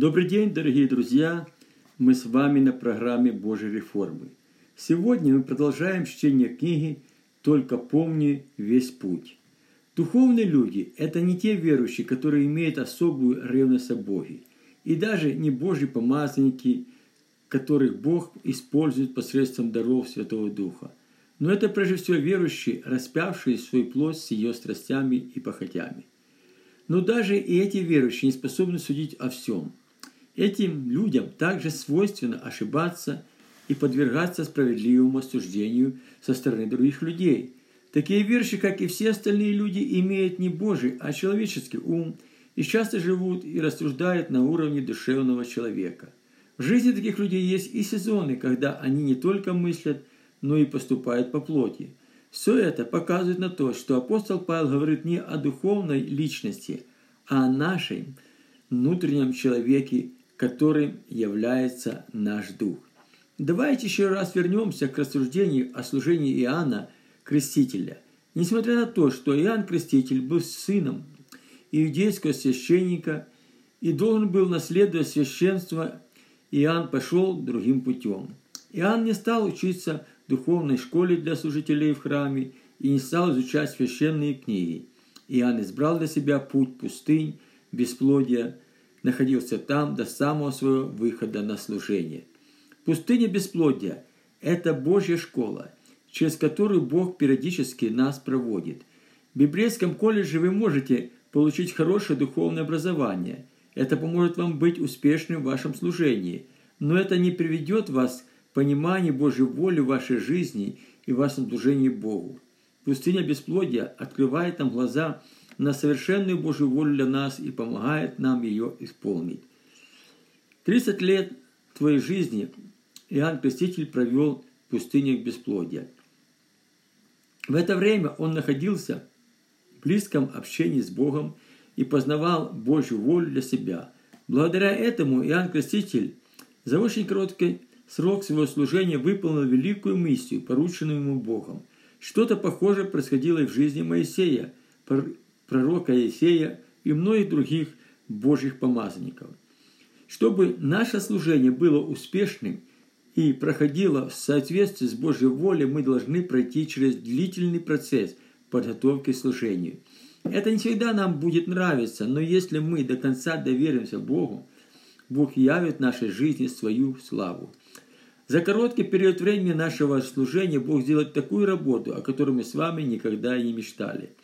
Добрый день, дорогие друзья! Мы с вами на программе Божьей реформы. Сегодня мы продолжаем чтение книги «Только помни весь путь». Духовные люди – это не те верующие, которые имеют особую ревность о Боге, и даже не Божьи помазанники, которых Бог использует посредством даров Святого Духа. Но это прежде всего верующие, распявшие свою плоть с ее страстями и похотями. Но даже и эти верующие не способны судить о всем – Этим людям также свойственно ошибаться и подвергаться справедливому осуждению со стороны других людей. Такие верши, как и все остальные люди, имеют не Божий, а человеческий ум и часто живут и рассуждают на уровне душевного человека. В жизни таких людей есть и сезоны, когда они не только мыслят, но и поступают по плоти. Все это показывает на то, что апостол Павел говорит не о духовной личности, а о нашей внутреннем человеке, которым является наш дух. Давайте еще раз вернемся к рассуждению о служении Иоанна Крестителя. Несмотря на то, что Иоанн Креститель был сыном иудейского священника и должен был наследовать священство, Иоанн пошел другим путем. Иоанн не стал учиться в духовной школе для служителей в храме и не стал изучать священные книги. Иоанн избрал для себя путь пустынь, бесплодия, находился там до самого своего выхода на служение. Пустыня бесплодия – это Божья школа, через которую Бог периодически нас проводит. В библейском колледже вы можете получить хорошее духовное образование. Это поможет вам быть успешным в вашем служении, но это не приведет вас к пониманию Божьей воли в вашей жизни и в вашем служении Богу. Пустыня бесплодия открывает нам глаза – на совершенную Божью волю для нас и помогает нам ее исполнить. 30 лет твоей жизни Иоанн Креститель провел в пустынях бесплодия. В это время он находился в близком общении с Богом и познавал Божью волю для себя. Благодаря этому Иоанн Креститель за очень короткий срок своего служения выполнил великую миссию, порученную ему Богом. Что-то похожее происходило и в жизни Моисея, пророка Есея и многих других Божьих помазанников. Чтобы наше служение было успешным и проходило в соответствии с Божьей волей, мы должны пройти через длительный процесс подготовки к служению. Это не всегда нам будет нравиться, но если мы до конца доверимся Богу, Бог явит в нашей жизни свою славу. За короткий период времени нашего служения Бог сделает такую работу, о которой мы с вами никогда и не мечтали –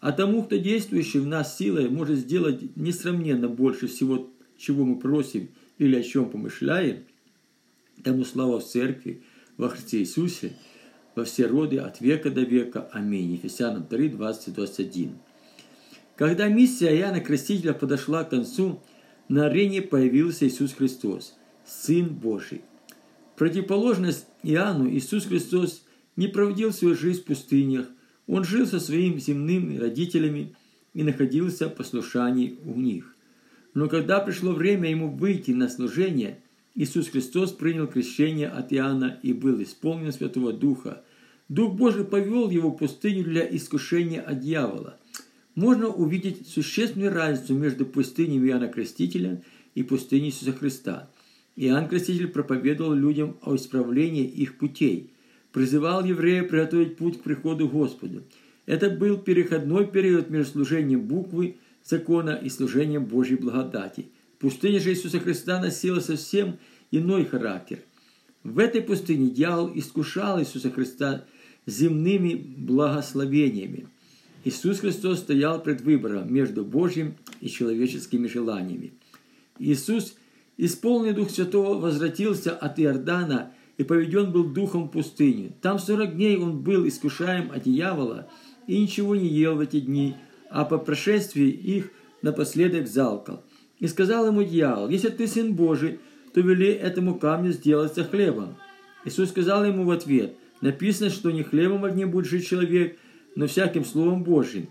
а тому, кто действующий в нас силой, может сделать несравненно больше всего, чего мы просим или о чем помышляем, тому слава в церкви, во Христе Иисусе, во все роды от века до века. Аминь. Ефесянам 3, 20, 21. Когда миссия Иоанна Крестителя подошла к концу, на арене появился Иисус Христос, Сын Божий. Противоположность Иоанну Иисус Христос не проводил свою жизнь в пустынях, он жил со своими земными родителями и находился в послушании у них. Но когда пришло время ему выйти на служение, Иисус Христос принял крещение от Иоанна и был исполнен Святого Духа. Дух Божий повел его в пустыню для искушения от дьявола. Можно увидеть существенную разницу между пустыней Иоанна Крестителя и пустыней Иисуса Христа. Иоанн Креститель проповедовал людям о исправлении их путей – призывал евреев приготовить путь к приходу Господу. Это был переходной период между служением буквы закона и служением Божьей благодати. Пустыня же Иисуса Христа носила совсем иной характер. В этой пустыне дьявол искушал Иисуса Христа земными благословениями. Иисус Христос стоял пред выбором между Божьим и человеческими желаниями. Иисус, исполненный Дух Святого, возвратился от Иордана – и поведен был духом в пустыню. Там сорок дней он был искушаем от дьявола и ничего не ел в эти дни, а по прошествии их напоследок залкал. И сказал ему дьявол, если ты сын Божий, то вели этому камню сделаться хлебом. Иисус сказал ему в ответ, написано, что не хлебом одним будет жить человек, но всяким словом Божьим.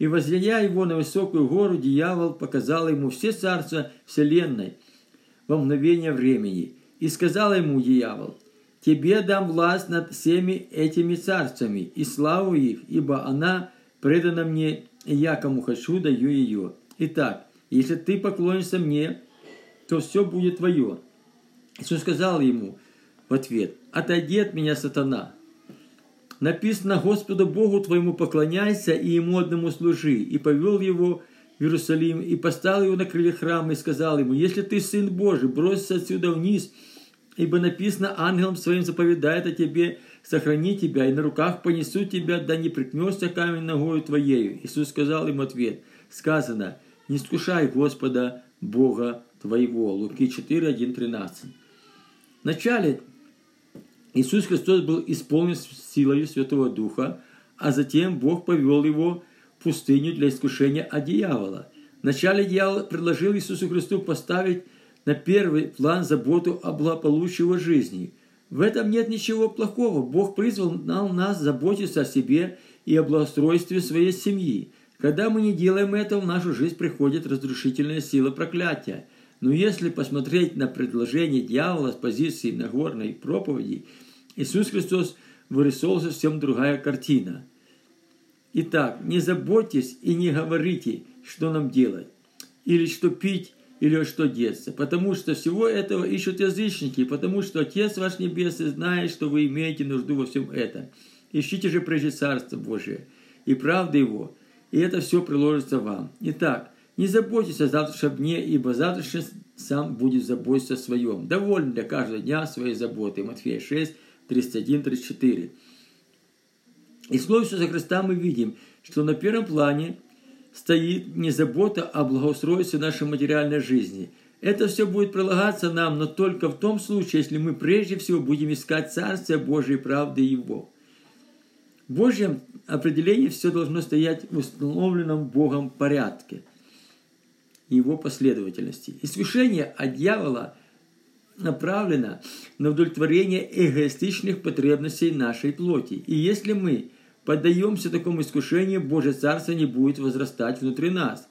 И возлияя его на высокую гору, дьявол показал ему все царства вселенной во мгновение времени. И сказал ему дьявол, Тебе дам власть над всеми этими царствами и славу их, ибо она предана мне, и я кому хочу даю ее. Итак, если ты поклонишься мне, то все будет твое. Иисус сказал ему в ответ, «Отойди от меня, сатана». Написано, Господу Богу твоему поклоняйся и Ему одному служи. И повел его в Иерусалим, и поставил его на крыле храма, и сказал ему, «Если ты Сын Божий, бросься отсюда вниз, ибо написано, ангелом своим заповедает о тебе, сохрани тебя, и на руках понесу тебя, да не прикнешься камень ногою твоею». Иисус сказал ему ответ, сказано, «Не искушай Господа Бога твоего». Луки 4, 1, 13. Вначале Иисус Христос был исполнен силой Святого Духа, а затем Бог повел его в пустыню для искушения от дьявола. Вначале дьявол предложил Иисусу Христу поставить на первый план заботу о благополучии его жизни. В этом нет ничего плохого. Бог призвал нас заботиться о себе и о благоустройстве своей семьи. Когда мы не делаем этого, в нашу жизнь приходит разрушительная сила проклятия. Но если посмотреть на предложение дьявола с позиции Нагорной проповеди, Иисус Христос вырисовывался совсем другая картина. Итак, не заботьтесь и не говорите, что нам делать, или что пить, или что деться, потому что всего этого ищут язычники, потому что Отец ваш Небесный знает, что вы имеете нужду во всем этом. Ищите же прежде Царство Божие и правды Его, и это все приложится вам. Итак, не заботьтесь о завтрашнем дне, ибо завтрашний сам будет заботиться о своем. Довольно для каждого дня своей заботы. Матфея 6, 31, 34. И слове Иисуса Христа мы видим, что на первом плане стоит не забота о благоустройстве нашей материальной жизни. Это все будет прилагаться нам, но только в том случае, если мы прежде всего будем искать Царствие Божие и правды Его. В Божьем определении все должно стоять в установленном Богом порядке – его последовательности. Искушение от дьявола направлено на удовлетворение эгоистичных потребностей нашей плоти. И если мы поддаемся такому искушению, Божье Царство не будет возрастать внутри нас.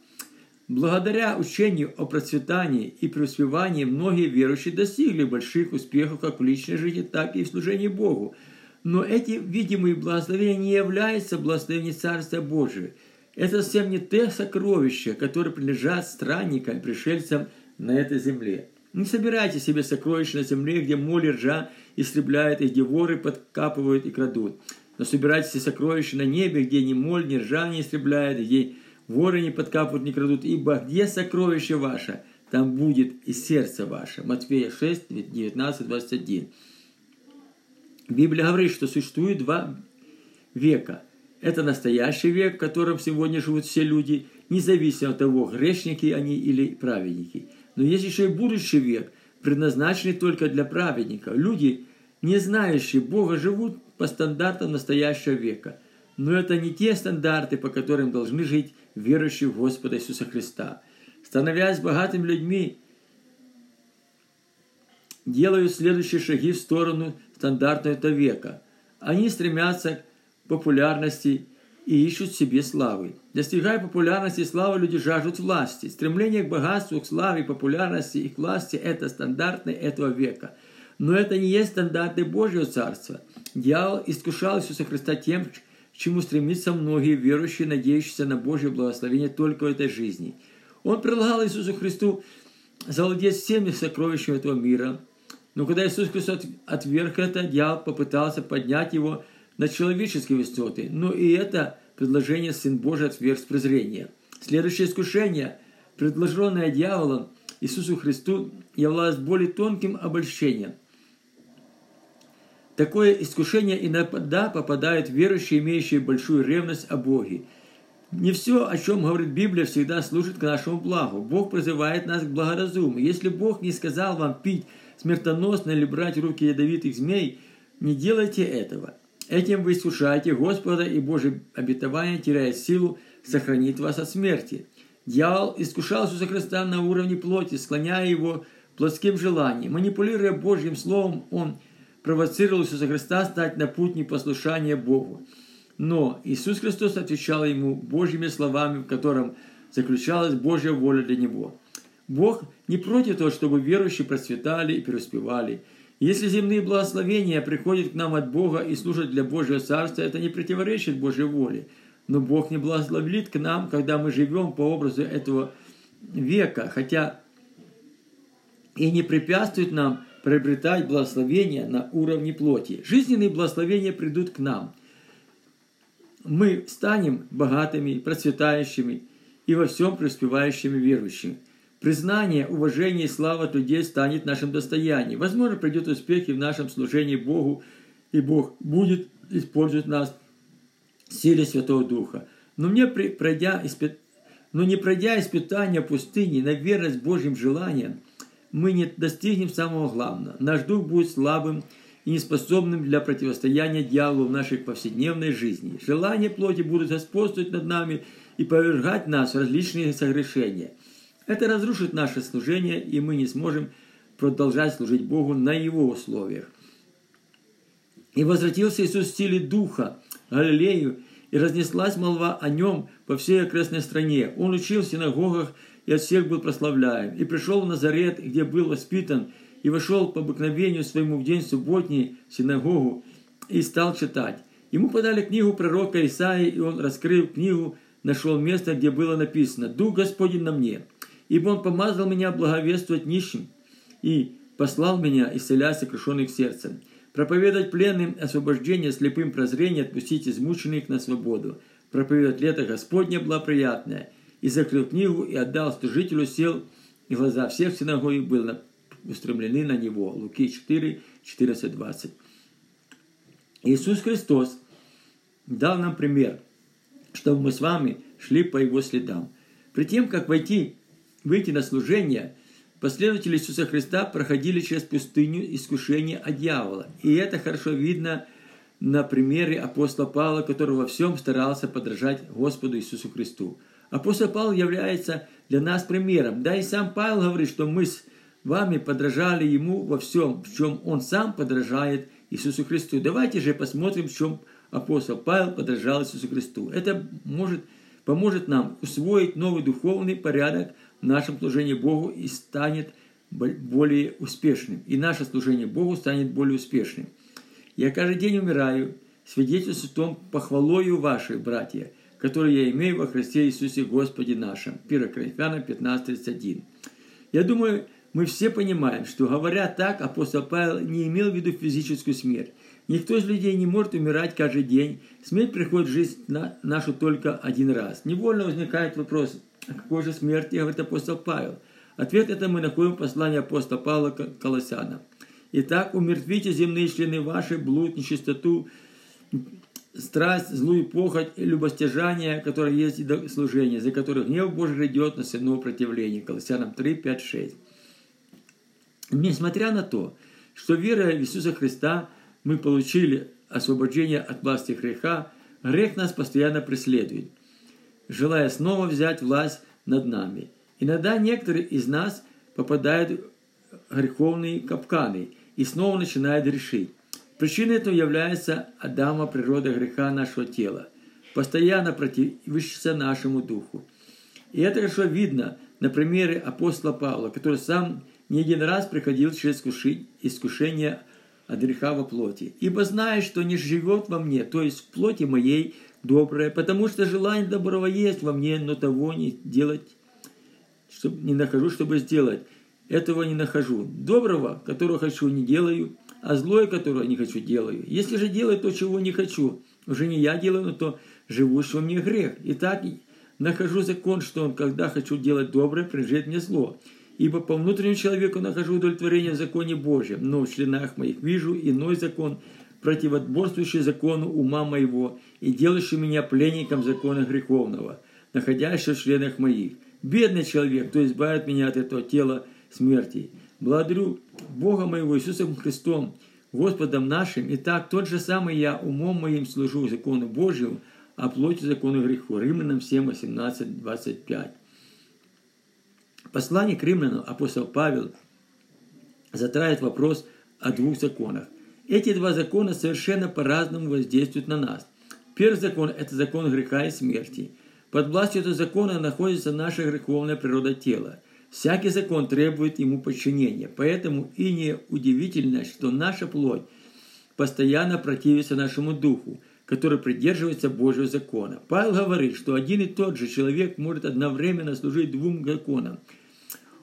Благодаря учению о процветании и преуспевании многие верующие достигли больших успехов как в личной жизни, так и в служении Богу. Но эти видимые благословения не являются благословением Царства Божия – это совсем не те сокровища, которые принадлежат странникам, пришельцам на этой земле. Не собирайте себе сокровища на земле, где моль и ржа истребляют, и где воры подкапывают и крадут. Но собирайте себе сокровища на небе, где ни моль, ни ржа не истребляют, где воры не подкапывают, не крадут. Ибо где сокровище ваше, там будет и сердце ваше. Матфея 6, 19, 21. Библия говорит, что существует два века – это настоящий век, в котором сегодня живут все люди, независимо от того, грешники они или праведники. Но есть еще и будущий век, предназначенный только для праведников. Люди, не знающие Бога, живут по стандартам настоящего века. Но это не те стандарты, по которым должны жить верующие в Господа Иисуса Христа. Становясь богатыми людьми, делают следующие шаги в сторону стандарта этого века. Они стремятся популярности и ищут себе славы. Достигая популярности и славы, люди жаждут власти. Стремление к богатству, к славе, популярности и к власти – это стандарты этого века. Но это не есть стандарты Божьего Царства. Дьявол искушал Иисуса Христа тем, к чему стремятся многие верующие, надеющиеся на Божье благословение только в этой жизни. Он предлагал Иисусу Христу завладеть всеми сокровищами этого мира. Но когда Иисус Христос отверг это, дьявол попытался поднять его – на человеческие высоты, но и это предложение Сын Божий отверг с презрения. Следующее искушение, предложенное дьяволом Иисусу Христу, являлось более тонким обольщением. Такое искушение иногда попадает в верующие, имеющие большую ревность о Боге. Не все, о чем говорит Библия, всегда служит к нашему благу. Бог призывает нас к благоразумию. Если Бог не сказал вам пить смертоносно или брать руки ядовитых змей, не делайте этого. Этим вы искушаете Господа, и Божье обетование, теряя силу, сохранит вас от смерти. Дьявол искушал Иисуса Христа на уровне плоти, склоняя его плотским желанием. Манипулируя Божьим Словом, он провоцировал Иисуса Христа стать на путь непослушания Богу. Но Иисус Христос отвечал ему Божьими словами, в котором заключалась Божья воля для него. Бог не против того, чтобы верующие процветали и преуспевали – если земные благословения приходят к нам от Бога и служат для Божьего Царства, это не противоречит Божьей воле. Но Бог не благословит к нам, когда мы живем по образу этого века, хотя и не препятствует нам приобретать благословения на уровне плоти. Жизненные благословения придут к нам. Мы станем богатыми, процветающими и во всем преуспевающими верующими. Признание, уважение и слава людей станет нашим достоянием. Возможно, придет успех и в нашем служении Богу, и Бог будет использовать нас в силе Святого Духа. Но, мне, пройдя испыт... Но не пройдя испытания пустыни на верность Божьим желаниям, мы не достигнем самого главного. Наш дух будет слабым и неспособным для противостояния дьяволу в нашей повседневной жизни. Желания плоти будут господствовать над нами и повергать нас в различные согрешения. Это разрушит наше служение, и мы не сможем продолжать служить Богу на Его условиях. И возвратился Иисус в стиле Духа Галилею, и разнеслась молва о нем по всей окрестной стране. Он учил в синагогах и от всех был прославляем. И пришел в Назарет, где был воспитан, и вошел по обыкновению своему в день субботний в синагогу и стал читать. Ему подали книгу пророка Исаии, и он, раскрыв книгу, нашел место, где было написано «Дух Господень на мне, ибо Он помазал меня благовествовать нищим и послал меня исцелять сокрушенных сердцем, проповедовать пленным освобождение, слепым прозрение, отпустить измученных на свободу, проповедовать лето Господне благоприятное». И закрыл книгу, и отдал служителю, сел, и глаза всех в синагоге были устремлены на него. Луки 4, 14, 20. Иисус Христос дал нам пример, чтобы мы с вами шли по Его следам. При тем, как войти, выйти на служение, последователи Иисуса Христа проходили через пустыню искушения от дьявола. И это хорошо видно на примере апостола Павла, который во всем старался подражать Господу Иисусу Христу. Апостол Павел является для нас примером. Да и сам Павел говорит, что мы с вами подражали ему во всем, в чем он сам подражает Иисусу Христу. Давайте же посмотрим, в чем апостол Павел подражал Иисусу Христу. Это может, поможет нам усвоить новый духовный порядок в нашем служении Богу и станет более успешным. И наше служение Богу станет более успешным. Я каждый день умираю, свидетельствую том похвалою вашей, братья, которые я имею во Христе Иисусе Господе нашем. 1 Коринфянам 15.31. Я думаю, мы все понимаем, что говоря так, апостол Павел не имел в виду физическую смерть. Никто из людей не может умирать каждый день. Смерть приходит в жизнь на нашу только один раз. Невольно возникает вопрос, о какой же смерти говорит апостол Павел? Ответ это мы находим в послании апостола Павла к Колоссянам. Итак, умертвите земные члены ваши, блуд, нечистоту, страсть, злую похоть и любостяжание, которое есть и служение, за которых гнев Божий грядет на сыновь противления. Колоссянам 3, 5, 6. Несмотря на то, что верой в Иисуса Христа мы получили освобождение от власти греха, грех нас постоянно преследует, желая снова взять власть над нами. Иногда некоторые из нас попадают в греховные капканы и снова начинают грешить. Причиной этого является Адама природа греха нашего тела, постоянно противящаяся нашему духу. И это хорошо видно на примере апостола Павла, который сам не один раз приходил через искушение от греха во плоти. Ибо знаю, что не живет во мне, то есть в плоти моей доброе, потому что желание доброго есть во мне, но того не делать, чтобы, не нахожу, чтобы сделать. Этого не нахожу. Доброго, которого хочу, не делаю, а злое, которое не хочу, делаю. Если же делаю то, чего не хочу, уже не я делаю, но то живущий во мне грех. Итак, нахожу закон, что он, когда хочу делать доброе, прижет мне зло. Ибо по внутреннему человеку нахожу удовлетворение в законе Божьем, но в членах моих вижу иной закон, противоборствующий закону ума моего и делающий меня пленником закона греховного, находящего в членах моих. Бедный человек, кто избавит меня от этого тела смерти. Благодарю Бога моего Иисусом Христом, Господом нашим, и так тот же самый я умом моим служу закону Божьему, а плотью закону греху. Римлянам 7, 18, 25. Послание к римлянам апостол Павел затрагивает вопрос о двух законах. Эти два закона совершенно по-разному воздействуют на нас. Первый закон – это закон греха и смерти. Под властью этого закона находится наша греховная природа тела. Всякий закон требует ему подчинения. Поэтому и не удивительно, что наша плоть постоянно противится нашему духу, который придерживается Божьего закона. Павел говорит, что один и тот же человек может одновременно служить двум законам.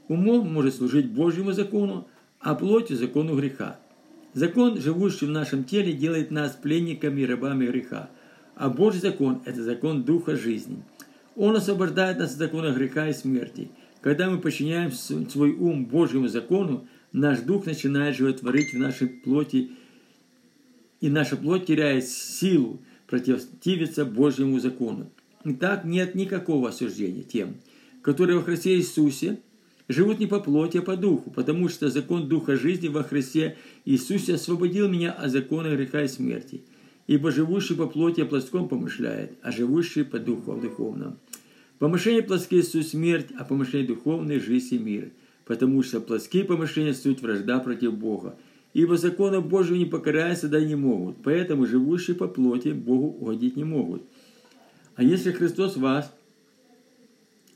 Умом может служить Божьему закону, а плотью – закону греха. Закон, живущий в нашем теле, делает нас пленниками и рабами греха. А Божий закон – это закон Духа жизни. Он освобождает нас от закона греха и смерти. Когда мы подчиняем свой ум Божьему закону, наш дух начинает животворить в нашей плоти, и наша плоть теряет силу противиться Божьему закону. Итак, нет никакого осуждения тем, которые во Христе Иисусе живут не по плоти, а по духу, потому что закон Духа жизни во Христе Иисусе освободил меня от закона греха и смерти. Ибо живущий по плоти о плоском помышляет, а живущий по духу о духовном. Помышления плоские – суть смерть, а помышления духовные – жизнь и мир. Потому что плоские помышления – суть вражда против Бога. Ибо закону Божию не покоряются, да и не могут. Поэтому живущие по плоти Богу угодить не могут. А если Христос вас,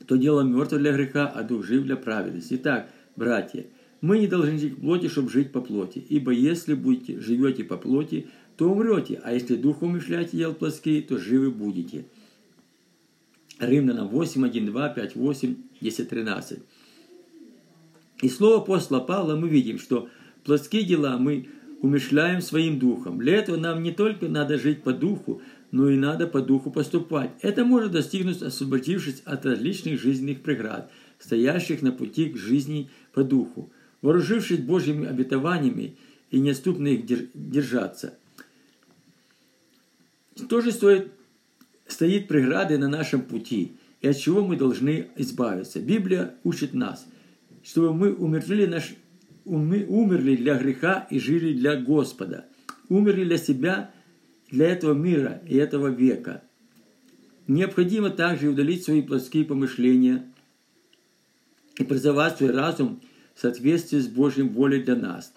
то дело мертво для греха, а дух жив для праведности. Итак, братья, мы не должны жить к плоти, чтобы жить по плоти. Ибо если будете, живете по плоти, то умрете, а если духом умышляете дел плоские, то живы будете. Римлянам 8, 1, 2, 5, 8, 10, 13. И слово апостола Павла мы видим, что плоские дела мы умышляем своим духом. Для этого нам не только надо жить по духу, но и надо по духу поступать. Это может достигнуть, освободившись от различных жизненных преград, стоящих на пути к жизни по духу, вооружившись Божьими обетованиями и неотступно их держаться. Что же стоит, стоит преграды на нашем пути и от чего мы должны избавиться? Библия учит нас, чтобы мы умерли, наш, умерли для греха и жили для Господа. Умерли для себя – для этого мира и этого века. Необходимо также удалить свои плотские помышления и призывать свой разум в соответствии с Божьим волей для нас.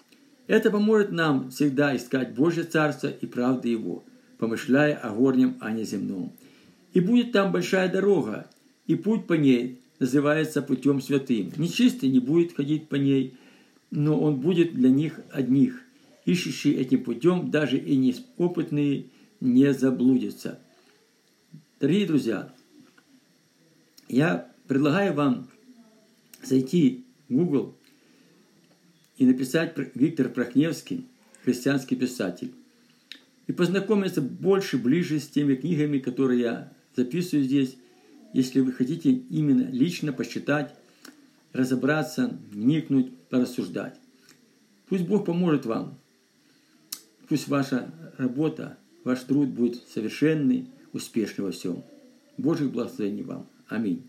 Это поможет нам всегда искать Божье Царство и правды Его, помышляя о горнем, а не земном. И будет там большая дорога, и путь по ней называется путем святым. Нечистый не будет ходить по ней, но он будет для них одних – ищущие этим путем, даже и неопытные, не заблудятся. Дорогие друзья, я предлагаю вам зайти в Google и написать Виктор Прохневский, христианский писатель, и познакомиться больше, ближе с теми книгами, которые я записываю здесь, если вы хотите именно лично посчитать, разобраться, вникнуть, порассуждать. Пусть Бог поможет вам Пусть ваша работа, ваш труд будет совершенный, успешный во всем. Божьих благословений вам. Аминь.